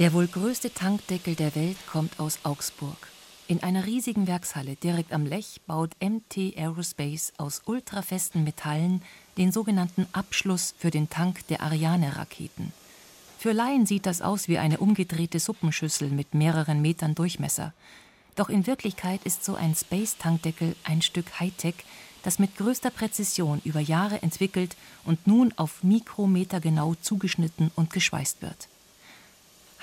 Der wohl größte Tankdeckel der Welt kommt aus Augsburg. In einer riesigen Werkshalle direkt am Lech baut MT Aerospace aus ultrafesten Metallen den sogenannten Abschluss für den Tank der Ariane-Raketen. Für Laien sieht das aus wie eine umgedrehte Suppenschüssel mit mehreren Metern Durchmesser. Doch in Wirklichkeit ist so ein Space-Tankdeckel ein Stück Hightech, das mit größter Präzision über Jahre entwickelt und nun auf Mikrometer genau zugeschnitten und geschweißt wird.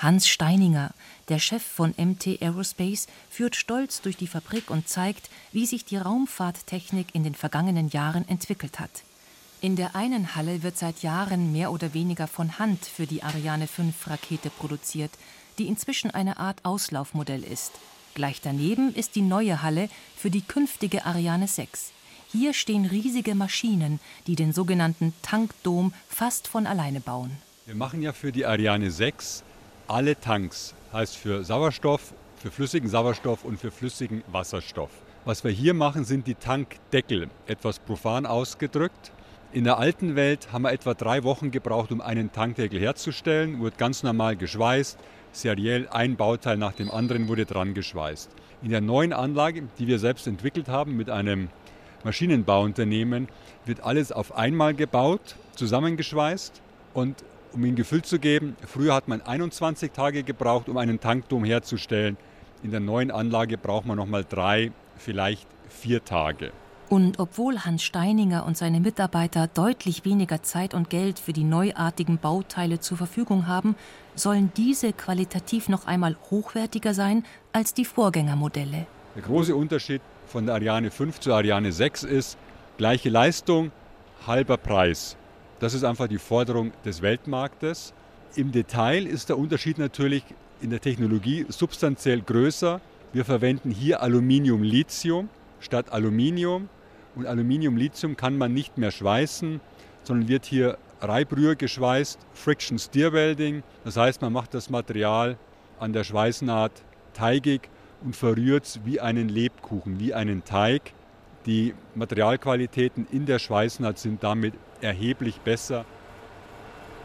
Hans Steininger, der Chef von MT Aerospace, führt stolz durch die Fabrik und zeigt, wie sich die Raumfahrttechnik in den vergangenen Jahren entwickelt hat. In der einen Halle wird seit Jahren mehr oder weniger von Hand für die Ariane 5 Rakete produziert, die inzwischen eine Art Auslaufmodell ist. Gleich daneben ist die neue Halle für die künftige Ariane 6. Hier stehen riesige Maschinen, die den sogenannten Tankdom fast von alleine bauen. Wir machen ja für die Ariane 6 alle Tanks, heißt für Sauerstoff, für flüssigen Sauerstoff und für flüssigen Wasserstoff. Was wir hier machen, sind die Tankdeckel, etwas profan ausgedrückt. In der alten Welt haben wir etwa drei Wochen gebraucht, um einen Tankdeckel herzustellen, wurde ganz normal geschweißt, seriell ein Bauteil nach dem anderen wurde dran geschweißt. In der neuen Anlage, die wir selbst entwickelt haben mit einem Maschinenbauunternehmen, wird alles auf einmal gebaut, zusammengeschweißt und um ihn Gefühl zu geben, früher hat man 21 Tage gebraucht, um einen Tankdom herzustellen. In der neuen Anlage braucht man nochmal drei, vielleicht vier Tage. Und obwohl Hans Steininger und seine Mitarbeiter deutlich weniger Zeit und Geld für die neuartigen Bauteile zur Verfügung haben, sollen diese qualitativ noch einmal hochwertiger sein als die Vorgängermodelle. Der große Unterschied von der Ariane 5 zur Ariane 6 ist gleiche Leistung, halber Preis. Das ist einfach die Forderung des Weltmarktes. Im Detail ist der Unterschied natürlich in der Technologie substanziell größer. Wir verwenden hier Aluminium-Lithium statt Aluminium. Und Aluminium-Lithium kann man nicht mehr schweißen, sondern wird hier Reibrühr geschweißt, Friction Steer Welding. Das heißt, man macht das Material an der Schweißnaht teigig und verrührt es wie einen Lebkuchen, wie einen Teig. Die Materialqualitäten in der Schweißnaht sind damit erheblich besser.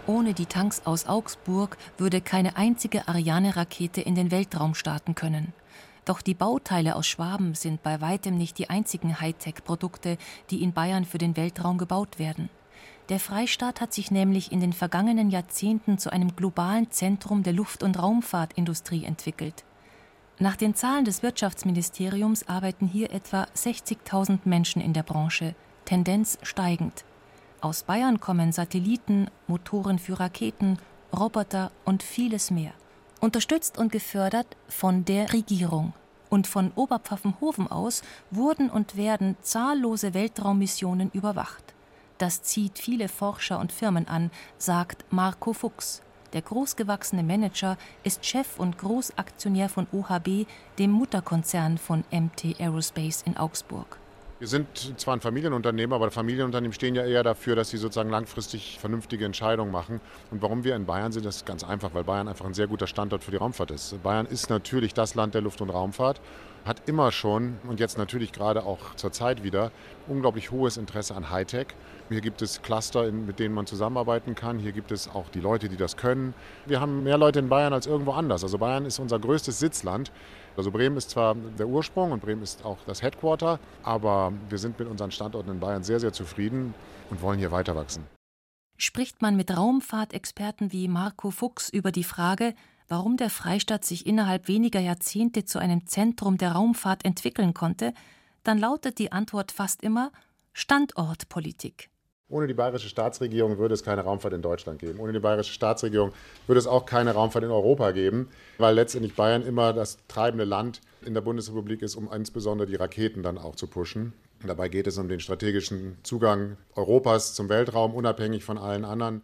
Ohne die Tanks aus Augsburg würde keine einzige Ariane-Rakete in den Weltraum starten können. Doch die Bauteile aus Schwaben sind bei weitem nicht die einzigen Hightech-Produkte, die in Bayern für den Weltraum gebaut werden. Der Freistaat hat sich nämlich in den vergangenen Jahrzehnten zu einem globalen Zentrum der Luft- und Raumfahrtindustrie entwickelt. Nach den Zahlen des Wirtschaftsministeriums arbeiten hier etwa 60.000 Menschen in der Branche, Tendenz steigend. Aus Bayern kommen Satelliten, Motoren für Raketen, Roboter und vieles mehr. Unterstützt und gefördert von der Regierung. Und von Oberpfaffenhofen aus wurden und werden zahllose Weltraummissionen überwacht. Das zieht viele Forscher und Firmen an, sagt Marco Fuchs. Der großgewachsene Manager ist Chef und Großaktionär von OHB, dem Mutterkonzern von MT Aerospace in Augsburg. Wir sind zwar ein Familienunternehmen, aber Familienunternehmen stehen ja eher dafür, dass sie sozusagen langfristig vernünftige Entscheidungen machen. Und warum wir in Bayern sind, das ist ganz einfach, weil Bayern einfach ein sehr guter Standort für die Raumfahrt ist. Bayern ist natürlich das Land der Luft- und Raumfahrt, hat immer schon und jetzt natürlich gerade auch zur Zeit wieder unglaublich hohes Interesse an Hightech. Hier gibt es Cluster, mit denen man zusammenarbeiten kann. Hier gibt es auch die Leute, die das können. Wir haben mehr Leute in Bayern als irgendwo anders. Also Bayern ist unser größtes Sitzland. Also Bremen ist zwar der Ursprung und Bremen ist auch das Headquarter, aber wir sind mit unseren Standorten in Bayern sehr, sehr zufrieden und wollen hier weiter wachsen. Spricht man mit Raumfahrtexperten wie Marco Fuchs über die Frage, warum der Freistaat sich innerhalb weniger Jahrzehnte zu einem Zentrum der Raumfahrt entwickeln konnte, dann lautet die Antwort fast immer Standortpolitik. Ohne die bayerische Staatsregierung würde es keine Raumfahrt in Deutschland geben. Ohne die bayerische Staatsregierung würde es auch keine Raumfahrt in Europa geben, weil letztendlich Bayern immer das treibende Land in der Bundesrepublik ist, um insbesondere die Raketen dann auch zu pushen. Dabei geht es um den strategischen Zugang Europas zum Weltraum, unabhängig von allen anderen.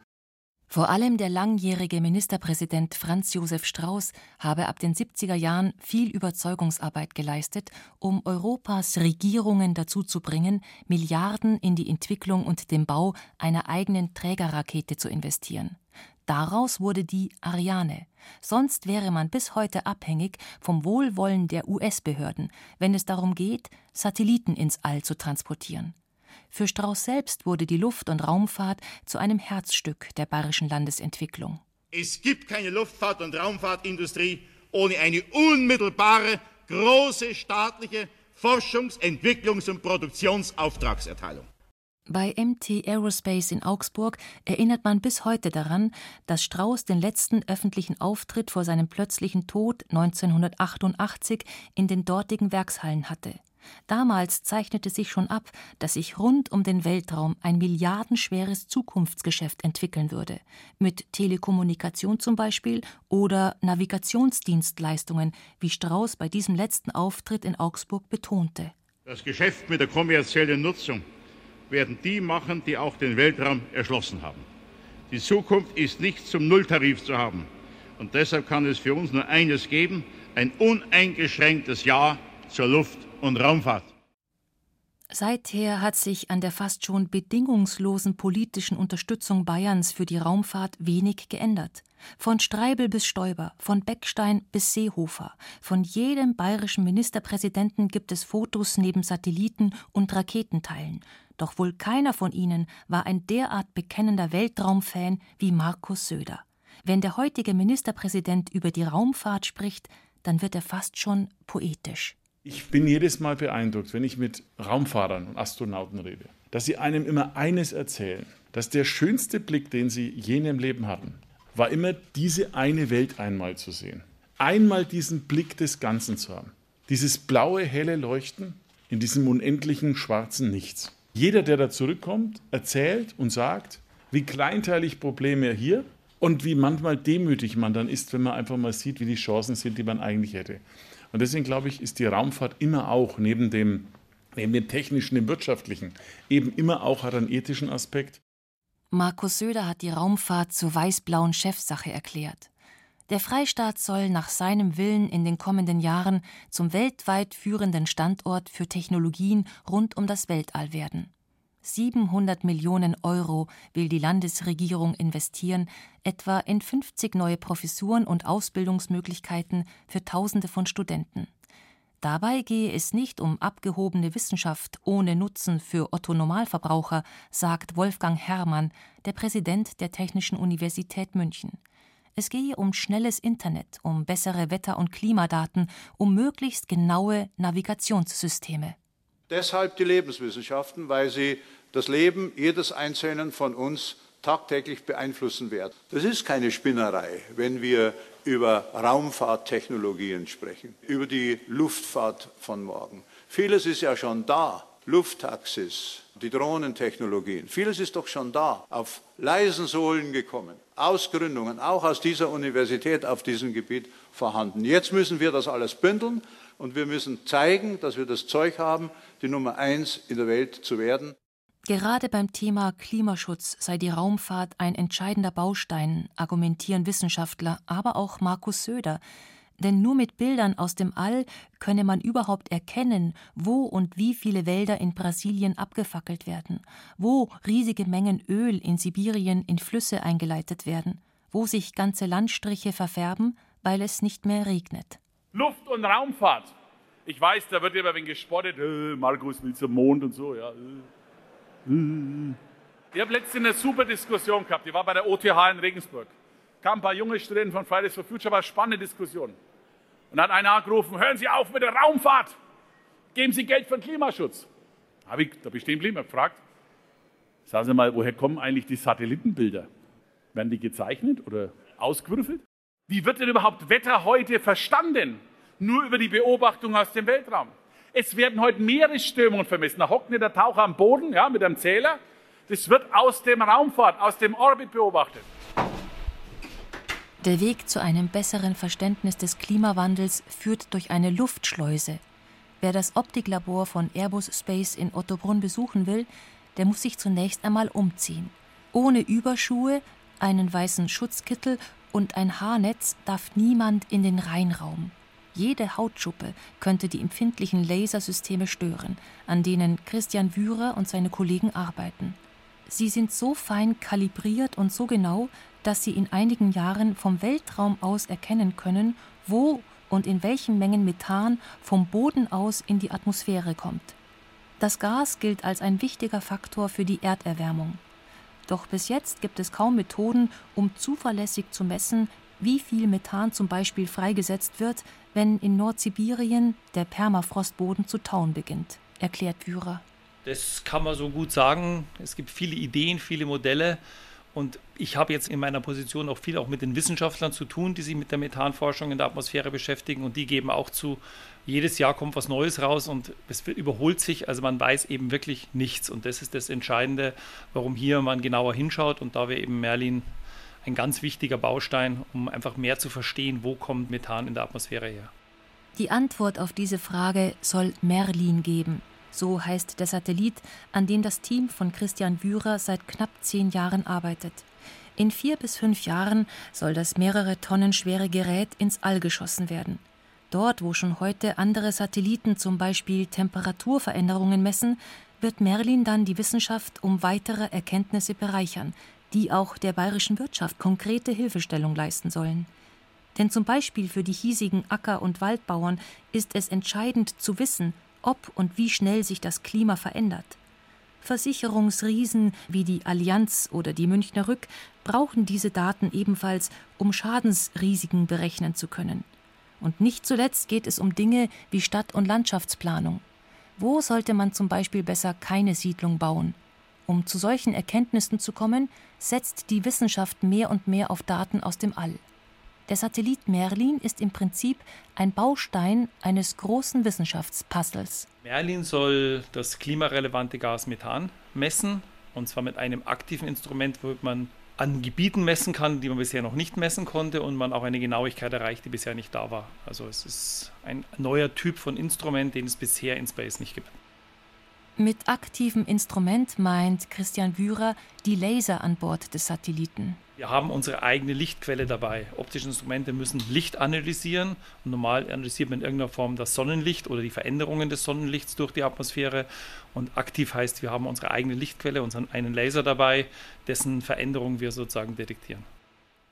Vor allem der langjährige Ministerpräsident Franz Josef Strauß habe ab den 70er Jahren viel Überzeugungsarbeit geleistet, um Europas Regierungen dazu zu bringen, Milliarden in die Entwicklung und den Bau einer eigenen Trägerrakete zu investieren. Daraus wurde die Ariane. Sonst wäre man bis heute abhängig vom Wohlwollen der US-Behörden, wenn es darum geht, Satelliten ins All zu transportieren. Für Strauß selbst wurde die Luft- und Raumfahrt zu einem Herzstück der bayerischen Landesentwicklung. Es gibt keine Luftfahrt- und Raumfahrtindustrie ohne eine unmittelbare, große staatliche Forschungs-, Entwicklungs- und Produktionsauftragserteilung. Bei MT Aerospace in Augsburg erinnert man bis heute daran, dass Strauß den letzten öffentlichen Auftritt vor seinem plötzlichen Tod 1988 in den dortigen Werkshallen hatte. Damals zeichnete sich schon ab, dass sich rund um den Weltraum ein milliardenschweres Zukunftsgeschäft entwickeln würde, mit Telekommunikation zum Beispiel oder Navigationsdienstleistungen, wie Strauß bei diesem letzten Auftritt in Augsburg betonte. Das Geschäft mit der kommerziellen Nutzung werden die machen, die auch den Weltraum erschlossen haben. Die Zukunft ist nicht zum Nulltarif zu haben. Und deshalb kann es für uns nur eines geben, ein uneingeschränktes Ja zur Luft- und Raumfahrt. Seither hat sich an der fast schon bedingungslosen politischen Unterstützung Bayerns für die Raumfahrt wenig geändert. Von Streibel bis Stoiber, von Beckstein bis Seehofer, von jedem bayerischen Ministerpräsidenten gibt es Fotos neben Satelliten und Raketenteilen. Doch wohl keiner von ihnen war ein derart bekennender Weltraumfan wie Markus Söder. Wenn der heutige Ministerpräsident über die Raumfahrt spricht, dann wird er fast schon poetisch. Ich bin jedes Mal beeindruckt, wenn ich mit Raumfahrern und Astronauten rede, dass sie einem immer eines erzählen, dass der schönste Blick, den sie je in ihrem Leben hatten, war immer diese eine Welt einmal zu sehen. Einmal diesen Blick des Ganzen zu haben. Dieses blaue, helle Leuchten in diesem unendlichen schwarzen Nichts. Jeder, der da zurückkommt, erzählt und sagt, wie kleinteilig Probleme hier und wie manchmal demütig man dann ist, wenn man einfach mal sieht, wie die Chancen sind, die man eigentlich hätte. Und deswegen glaube ich, ist die Raumfahrt immer auch neben dem, neben dem technischen, dem wirtschaftlichen, eben immer auch hat einen ethischen Aspekt. Markus Söder hat die Raumfahrt zur weiß-blauen Chefsache erklärt. Der Freistaat soll nach seinem Willen in den kommenden Jahren zum weltweit führenden Standort für Technologien rund um das Weltall werden. 700 Millionen Euro will die Landesregierung investieren, etwa in 50 neue Professuren und Ausbildungsmöglichkeiten für Tausende von Studenten. Dabei gehe es nicht um abgehobene Wissenschaft ohne Nutzen für Otto Normalverbraucher, sagt Wolfgang Herrmann, der Präsident der Technischen Universität München. Es gehe um schnelles Internet, um bessere Wetter- und Klimadaten, um möglichst genaue Navigationssysteme. Deshalb die Lebenswissenschaften, weil sie das Leben jedes Einzelnen von uns tagtäglich beeinflussen werden. Das ist keine Spinnerei, wenn wir über Raumfahrttechnologien sprechen, über die Luftfahrt von morgen. Vieles ist ja schon da. Lufttaxis, die Drohnentechnologien, vieles ist doch schon da, auf leisen Sohlen gekommen. Ausgründungen, auch aus dieser Universität auf diesem Gebiet vorhanden. Jetzt müssen wir das alles bündeln und wir müssen zeigen, dass wir das Zeug haben, die Nummer eins in der Welt zu werden. Gerade beim Thema Klimaschutz sei die Raumfahrt ein entscheidender Baustein, argumentieren Wissenschaftler, aber auch Markus Söder. Denn nur mit Bildern aus dem All könne man überhaupt erkennen, wo und wie viele Wälder in Brasilien abgefackelt werden, wo riesige Mengen Öl in Sibirien in Flüsse eingeleitet werden, wo sich ganze Landstriche verfärben, weil es nicht mehr regnet. Luft- und Raumfahrt. Ich weiß, da wird immer wenn gespottet, äh, Markus will zum Mond und so, ja. Äh, äh. Ich habe letztens eine super Diskussion gehabt, die war bei der OTH in Regensburg. Kamen ein paar junge Studenten von Fridays for Future, war eine spannende Diskussion. Und dann hat einer angerufen, hören Sie auf mit der Raumfahrt, geben Sie Geld für den Klimaschutz. Hab ich, da bin ich habe gefragt, sagen Sie mal, woher kommen eigentlich die Satellitenbilder? Werden die gezeichnet oder ausgewürfelt? Wie wird denn überhaupt Wetter heute verstanden? Nur über die Beobachtung aus dem Weltraum. Es werden heute Meeresströmungen vermessen. Da hockt nicht der Taucher am Boden ja, mit einem Zähler. Das wird aus dem Raumfahrt, aus dem Orbit beobachtet. Der Weg zu einem besseren Verständnis des Klimawandels führt durch eine Luftschleuse. Wer das Optiklabor von Airbus Space in Ottobrunn besuchen will, der muss sich zunächst einmal umziehen. Ohne Überschuhe, einen weißen Schutzkittel und ein Haarnetz darf niemand in den Reinraum. Jede Hautschuppe könnte die empfindlichen Lasersysteme stören, an denen Christian Wührer und seine Kollegen arbeiten. Sie sind so fein kalibriert und so genau, dass sie in einigen Jahren vom Weltraum aus erkennen können, wo und in welchen Mengen Methan vom Boden aus in die Atmosphäre kommt. Das Gas gilt als ein wichtiger Faktor für die Erderwärmung. Doch bis jetzt gibt es kaum Methoden, um zuverlässig zu messen, wie viel Methan zum Beispiel freigesetzt wird, wenn in Nordsibirien der Permafrostboden zu tauen beginnt, erklärt Wührer. Das kann man so gut sagen. Es gibt viele Ideen, viele Modelle. Und ich habe jetzt in meiner Position auch viel auch mit den Wissenschaftlern zu tun, die sich mit der Methanforschung in der Atmosphäre beschäftigen. Und die geben auch zu, jedes Jahr kommt was Neues raus und es überholt sich. Also man weiß eben wirklich nichts. Und das ist das Entscheidende, warum hier man genauer hinschaut. Und da wäre eben Merlin ein ganz wichtiger Baustein, um einfach mehr zu verstehen, wo kommt Methan in der Atmosphäre her. Die Antwort auf diese Frage soll Merlin geben. So heißt der Satellit, an dem das Team von Christian Wührer seit knapp zehn Jahren arbeitet. In vier bis fünf Jahren soll das mehrere Tonnen schwere Gerät ins All geschossen werden. Dort, wo schon heute andere Satelliten zum Beispiel Temperaturveränderungen messen, wird Merlin dann die Wissenschaft um weitere Erkenntnisse bereichern, die auch der bayerischen Wirtschaft konkrete Hilfestellung leisten sollen. Denn zum Beispiel für die hiesigen Acker- und Waldbauern ist es entscheidend zu wissen, ob und wie schnell sich das Klima verändert. Versicherungsriesen wie die Allianz oder die Münchner Rück brauchen diese Daten ebenfalls, um Schadensrisiken berechnen zu können. Und nicht zuletzt geht es um Dinge wie Stadt- und Landschaftsplanung. Wo sollte man zum Beispiel besser keine Siedlung bauen? Um zu solchen Erkenntnissen zu kommen, setzt die Wissenschaft mehr und mehr auf Daten aus dem All. Der Satellit Merlin ist im Prinzip ein Baustein eines großen Wissenschaftspuzzles. Merlin soll das klimarelevante Gas Methan messen, und zwar mit einem aktiven Instrument, wo man an Gebieten messen kann, die man bisher noch nicht messen konnte und man auch eine Genauigkeit erreicht, die bisher nicht da war. Also es ist ein neuer Typ von Instrument, den es bisher in Space nicht gibt. Mit aktivem Instrument meint Christian Wührer die Laser an Bord des Satelliten. Wir haben unsere eigene Lichtquelle dabei. Optische Instrumente müssen Licht analysieren. Und normal analysiert man in irgendeiner Form das Sonnenlicht oder die Veränderungen des Sonnenlichts durch die Atmosphäre. Und aktiv heißt, wir haben unsere eigene Lichtquelle, unseren einen Laser dabei, dessen Veränderungen wir sozusagen detektieren.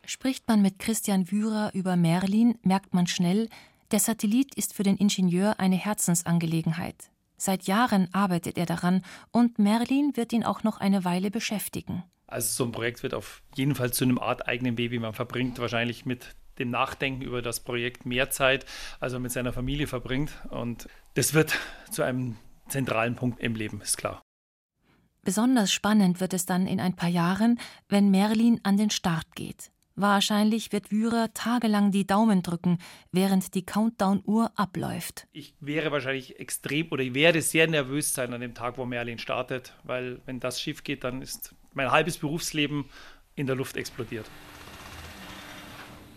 Spricht man mit Christian Wührer über Merlin, merkt man schnell, der Satellit ist für den Ingenieur eine Herzensangelegenheit. Seit Jahren arbeitet er daran und Merlin wird ihn auch noch eine Weile beschäftigen. Also so ein Projekt wird auf jeden Fall zu einem Art eigenen Baby. Man verbringt wahrscheinlich mit dem Nachdenken über das Projekt mehr Zeit, als er mit seiner Familie verbringt. Und das wird zu einem zentralen Punkt im Leben, ist klar. Besonders spannend wird es dann in ein paar Jahren, wenn Merlin an den Start geht. Wahrscheinlich wird Wührer tagelang die Daumen drücken, während die Countdown-Uhr abläuft. Ich wäre wahrscheinlich extrem oder ich werde sehr nervös sein an dem Tag, wo Merlin startet, weil wenn das schief geht, dann ist mein halbes Berufsleben in der Luft explodiert.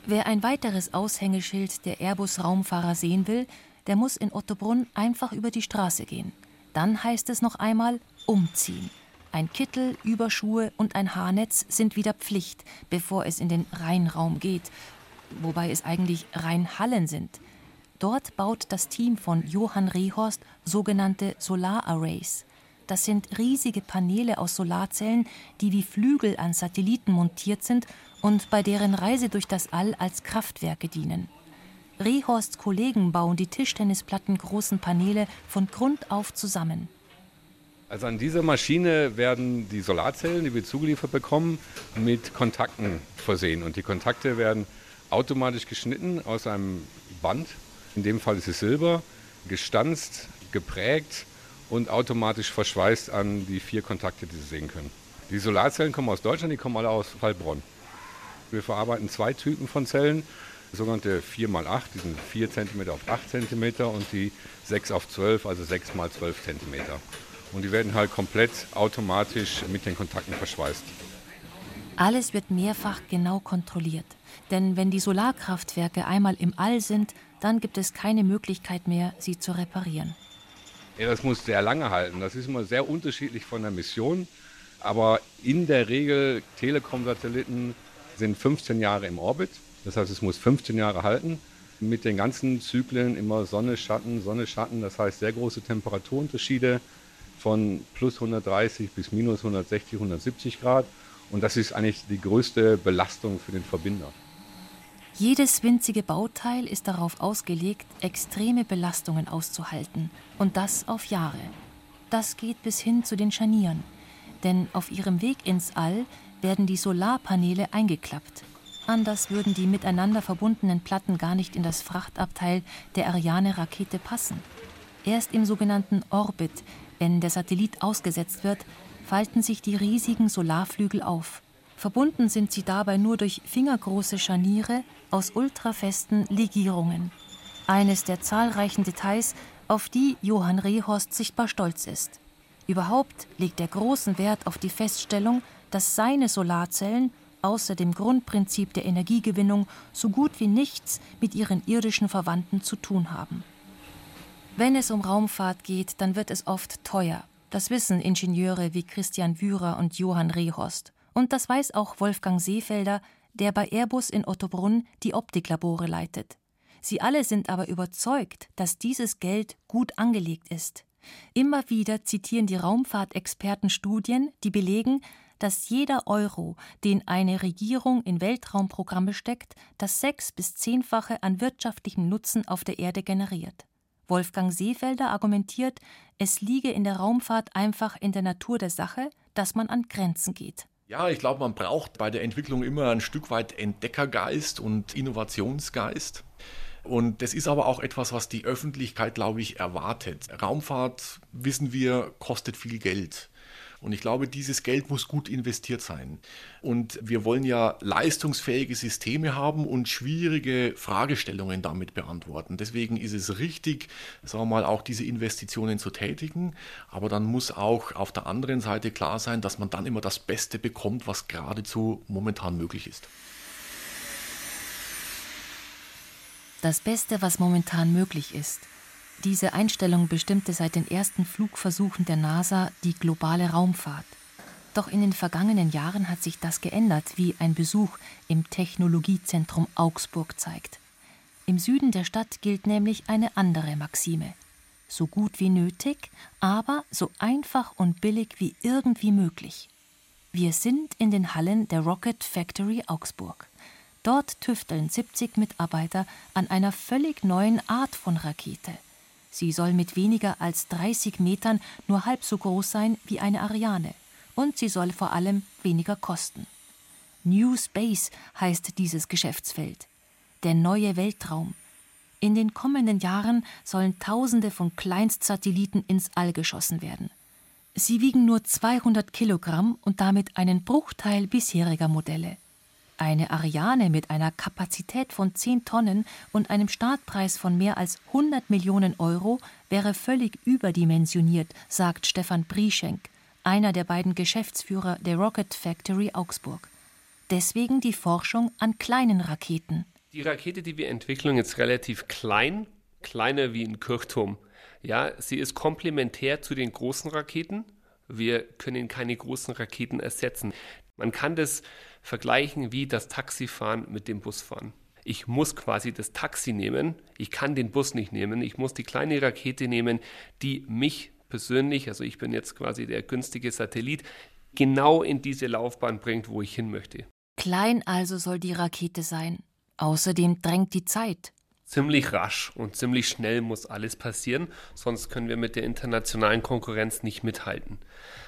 Wer ein weiteres Aushängeschild der Airbus-Raumfahrer sehen will, der muss in Ottobrunn einfach über die Straße gehen. Dann heißt es noch einmal umziehen. Ein Kittel, Überschuhe und ein Haarnetz sind wieder Pflicht, bevor es in den Rheinraum geht, wobei es eigentlich Rheinhallen sind. Dort baut das Team von Johann Rehorst sogenannte Solararrays. Das sind riesige Paneele aus Solarzellen, die wie Flügel an Satelliten montiert sind und bei deren Reise durch das All als Kraftwerke dienen. Rehorsts Kollegen bauen die Tischtennisplatten großen Paneele von Grund auf zusammen. Also an dieser Maschine werden die Solarzellen, die wir zugeliefert bekommen, mit Kontakten versehen. Und die Kontakte werden automatisch geschnitten aus einem Band. In dem Fall ist es Silber, gestanzt, geprägt und automatisch verschweißt an die vier Kontakte, die Sie sehen können. Die Solarzellen kommen aus Deutschland, die kommen alle aus Heilbronn. Wir verarbeiten zwei Typen von Zellen, sogenannte 4x8, die sind 4 cm auf 8 cm und die 6 auf 12, also 6 x 12 cm. Und die werden halt komplett automatisch mit den Kontakten verschweißt. Alles wird mehrfach genau kontrolliert. Denn wenn die Solarkraftwerke einmal im All sind, dann gibt es keine Möglichkeit mehr, sie zu reparieren. Ja, das muss sehr lange halten. Das ist immer sehr unterschiedlich von der Mission. Aber in der Regel, Telekom-Satelliten sind 15 Jahre im Orbit. Das heißt, es muss 15 Jahre halten. Mit den ganzen Zyklen immer Sonne, Schatten, Sonne, Schatten. Das heißt, sehr große Temperaturunterschiede von plus 130 bis minus 160, 170 Grad. Und das ist eigentlich die größte Belastung für den Verbinder. Jedes winzige Bauteil ist darauf ausgelegt, extreme Belastungen auszuhalten. Und das auf Jahre. Das geht bis hin zu den Scharnieren. denn auf ihrem Weg ins All werden die Solarpaneele eingeklappt. Anders würden die miteinander verbundenen Platten gar nicht in das Frachtabteil der Ariane-Rakete passen. Erst im sogenannten Orbit, wenn der Satellit ausgesetzt wird, falten sich die riesigen Solarflügel auf. Verbunden sind sie dabei nur durch fingergroße Scharniere aus ultrafesten Legierungen. Eines der zahlreichen Details, auf die Johann Rehorst sichtbar stolz ist. Überhaupt legt er großen Wert auf die Feststellung, dass seine Solarzellen außer dem Grundprinzip der Energiegewinnung so gut wie nichts mit ihren irdischen Verwandten zu tun haben. Wenn es um Raumfahrt geht, dann wird es oft teuer. Das wissen Ingenieure wie Christian Wührer und Johann Rehorst. Und das weiß auch Wolfgang Seefelder, der bei Airbus in Ottobrunn die Optiklabore leitet. Sie alle sind aber überzeugt, dass dieses Geld gut angelegt ist. Immer wieder zitieren die Raumfahrtexperten Studien, die belegen, dass jeder Euro, den eine Regierung in Weltraumprogramme steckt, das sechs- bis zehnfache an wirtschaftlichem Nutzen auf der Erde generiert. Wolfgang Seefelder argumentiert, es liege in der Raumfahrt einfach in der Natur der Sache, dass man an Grenzen geht. Ja, ich glaube, man braucht bei der Entwicklung immer ein Stück weit Entdeckergeist und Innovationsgeist. Und das ist aber auch etwas, was die Öffentlichkeit, glaube ich, erwartet. Raumfahrt, wissen wir, kostet viel Geld. Und ich glaube, dieses Geld muss gut investiert sein. Und wir wollen ja leistungsfähige Systeme haben und schwierige Fragestellungen damit beantworten. Deswegen ist es richtig, sagen wir mal, auch diese Investitionen zu tätigen. Aber dann muss auch auf der anderen Seite klar sein, dass man dann immer das Beste bekommt, was geradezu momentan möglich ist. Das Beste, was momentan möglich ist. Diese Einstellung bestimmte seit den ersten Flugversuchen der NASA die globale Raumfahrt. Doch in den vergangenen Jahren hat sich das geändert, wie ein Besuch im Technologiezentrum Augsburg zeigt. Im Süden der Stadt gilt nämlich eine andere Maxime. So gut wie nötig, aber so einfach und billig wie irgendwie möglich. Wir sind in den Hallen der Rocket Factory Augsburg. Dort tüfteln 70 Mitarbeiter an einer völlig neuen Art von Rakete. Sie soll mit weniger als 30 Metern nur halb so groß sein wie eine Ariane. Und sie soll vor allem weniger kosten. New Space heißt dieses Geschäftsfeld. Der neue Weltraum. In den kommenden Jahren sollen Tausende von Kleinstsatelliten ins All geschossen werden. Sie wiegen nur 200 Kilogramm und damit einen Bruchteil bisheriger Modelle. Eine Ariane mit einer Kapazität von 10 Tonnen und einem Startpreis von mehr als 100 Millionen Euro wäre völlig überdimensioniert, sagt Stefan Brieschenk, einer der beiden Geschäftsführer der Rocket Factory Augsburg. Deswegen die Forschung an kleinen Raketen. Die Rakete, die wir entwickeln, ist relativ klein, kleiner wie ein Kirchturm. Ja, sie ist komplementär zu den großen Raketen. Wir können keine großen Raketen ersetzen. Man kann das vergleichen wie das Taxifahren mit dem Busfahren. Ich muss quasi das Taxi nehmen, ich kann den Bus nicht nehmen, ich muss die kleine Rakete nehmen, die mich persönlich, also ich bin jetzt quasi der günstige Satellit, genau in diese Laufbahn bringt, wo ich hin möchte. Klein also soll die Rakete sein. Außerdem drängt die Zeit. Ziemlich rasch und ziemlich schnell muss alles passieren, sonst können wir mit der internationalen Konkurrenz nicht mithalten.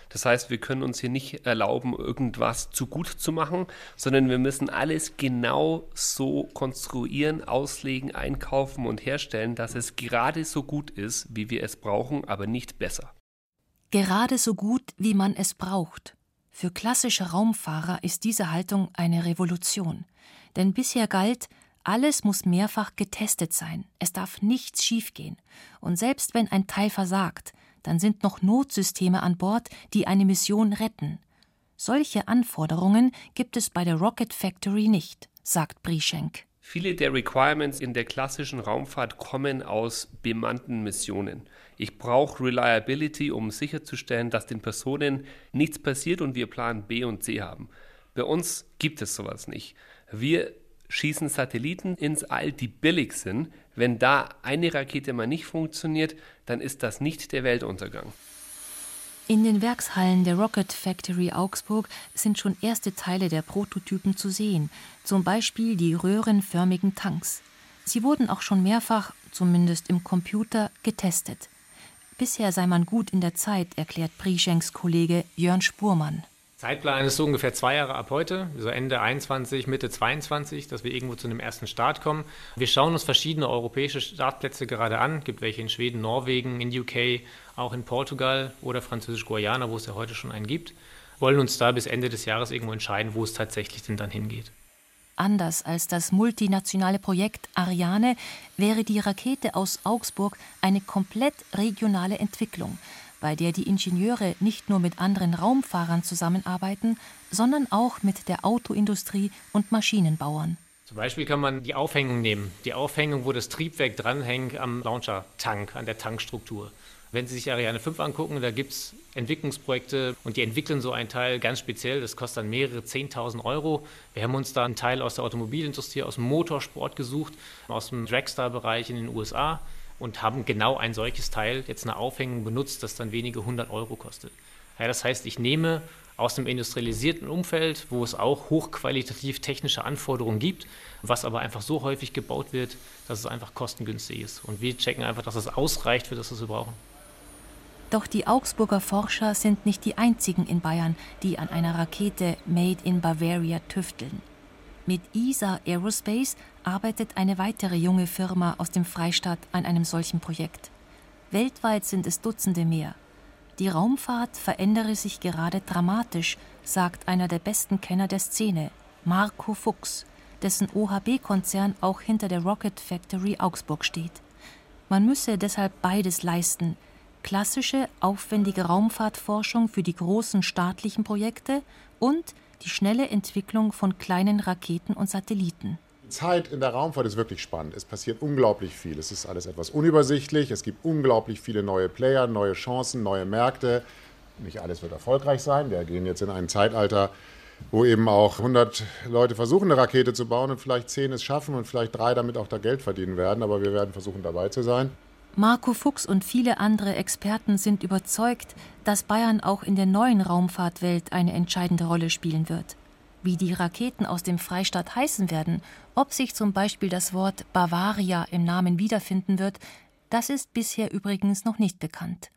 Das heißt, wir können uns hier nicht erlauben, irgendwas zu gut zu machen, sondern wir müssen alles genau so konstruieren, auslegen, einkaufen und herstellen, dass es gerade so gut ist, wie wir es brauchen, aber nicht besser. Gerade so gut, wie man es braucht. Für klassische Raumfahrer ist diese Haltung eine Revolution. Denn bisher galt, alles muss mehrfach getestet sein, es darf nichts schiefgehen. Und selbst wenn ein Teil versagt, dann sind noch Notsysteme an Bord, die eine Mission retten. Solche Anforderungen gibt es bei der Rocket Factory nicht, sagt Brieschenk. Viele der Requirements in der klassischen Raumfahrt kommen aus bemannten Missionen. Ich brauche Reliability, um sicherzustellen, dass den Personen nichts passiert und wir Plan B und C haben. Bei uns gibt es sowas nicht. Wir schießen Satelliten ins All, die billig sind. Wenn da eine Rakete mal nicht funktioniert, dann ist das nicht der Weltuntergang. In den Werkshallen der Rocket Factory Augsburg sind schon erste Teile der Prototypen zu sehen, zum Beispiel die röhrenförmigen Tanks. Sie wurden auch schon mehrfach, zumindest im Computer, getestet. Bisher sei man gut in der Zeit, erklärt Prieschenks Kollege Jörn Spurmann. Zeitplan ist so ungefähr zwei Jahre ab heute, so Ende 21, Mitte 22, dass wir irgendwo zu einem ersten Start kommen. Wir schauen uns verschiedene europäische Startplätze gerade an. Es gibt welche in Schweden, Norwegen, in UK, auch in Portugal oder Französisch-Guayana, wo es ja heute schon einen gibt. Wollen uns da bis Ende des Jahres irgendwo entscheiden, wo es tatsächlich denn dann hingeht. Anders als das multinationale Projekt Ariane wäre die Rakete aus Augsburg eine komplett regionale Entwicklung, bei der die Ingenieure nicht nur mit anderen Raumfahrern zusammenarbeiten, sondern auch mit der Autoindustrie und Maschinenbauern. Zum Beispiel kann man die Aufhängung nehmen. Die Aufhängung, wo das Triebwerk dranhängt am Launcher-Tank, an der Tankstruktur. Wenn Sie sich Ariane 5 angucken, da gibt es Entwicklungsprojekte und die entwickeln so ein Teil ganz speziell. Das kostet dann mehrere 10.000 Euro. Wir haben uns da einen Teil aus der Automobilindustrie, aus dem Motorsport gesucht, aus dem Dragstar-Bereich in den USA und haben genau ein solches Teil, jetzt eine Aufhängung benutzt, das dann wenige hundert Euro kostet. Ja, das heißt, ich nehme aus dem industrialisierten Umfeld, wo es auch hochqualitativ technische Anforderungen gibt, was aber einfach so häufig gebaut wird, dass es einfach kostengünstig ist. Und wir checken einfach, dass es ausreicht für das, was wir brauchen. Doch die Augsburger Forscher sind nicht die einzigen in Bayern, die an einer Rakete Made in Bavaria tüfteln. Mit ESA Aerospace arbeitet eine weitere junge Firma aus dem Freistaat an einem solchen Projekt. Weltweit sind es Dutzende mehr. Die Raumfahrt verändere sich gerade dramatisch, sagt einer der besten Kenner der Szene, Marco Fuchs, dessen OHB-Konzern auch hinter der Rocket Factory Augsburg steht. Man müsse deshalb beides leisten, klassische, aufwendige Raumfahrtforschung für die großen staatlichen Projekte und die schnelle Entwicklung von kleinen Raketen und Satelliten. Die Zeit in der Raumfahrt ist wirklich spannend. Es passiert unglaublich viel. Es ist alles etwas unübersichtlich. Es gibt unglaublich viele neue Player, neue Chancen, neue Märkte. Nicht alles wird erfolgreich sein. Wir gehen jetzt in ein Zeitalter, wo eben auch 100 Leute versuchen, eine Rakete zu bauen und vielleicht 10 es schaffen und vielleicht drei damit auch da Geld verdienen werden. Aber wir werden versuchen, dabei zu sein. Marco Fuchs und viele andere Experten sind überzeugt, dass Bayern auch in der neuen Raumfahrtwelt eine entscheidende Rolle spielen wird. Wie die Raketen aus dem Freistaat heißen werden, ob sich zum Beispiel das Wort Bavaria im Namen wiederfinden wird, das ist bisher übrigens noch nicht bekannt.